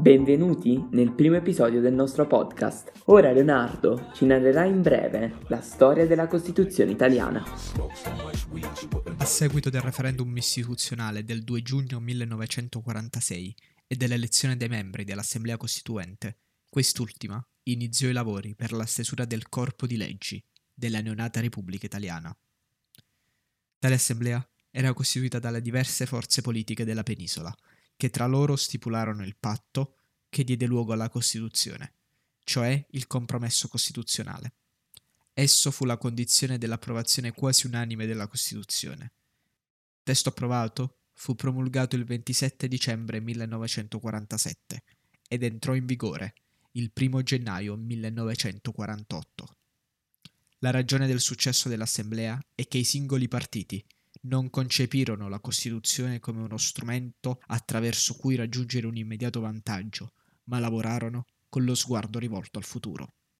Benvenuti nel primo episodio del nostro podcast. Ora Leonardo ci narrerà in breve la storia della Costituzione italiana. A seguito del referendum istituzionale del 2 giugno 1946 e dell'elezione dei membri dell'Assemblea Costituente, quest'ultima iniziò i lavori per la stesura del corpo di leggi della neonata Repubblica Italiana. Tale assemblea era costituita dalle diverse forze politiche della penisola che tra loro stipularono il patto che diede luogo alla Costituzione, cioè il compromesso costituzionale. Esso fu la condizione dell'approvazione quasi unanime della Costituzione. Testo approvato fu promulgato il 27 dicembre 1947 ed entrò in vigore il 1 gennaio 1948. La ragione del successo dell'Assemblea è che i singoli partiti non concepirono la Costituzione come uno strumento attraverso cui raggiungere un immediato vantaggio, ma lavorarono con lo sguardo rivolto al futuro.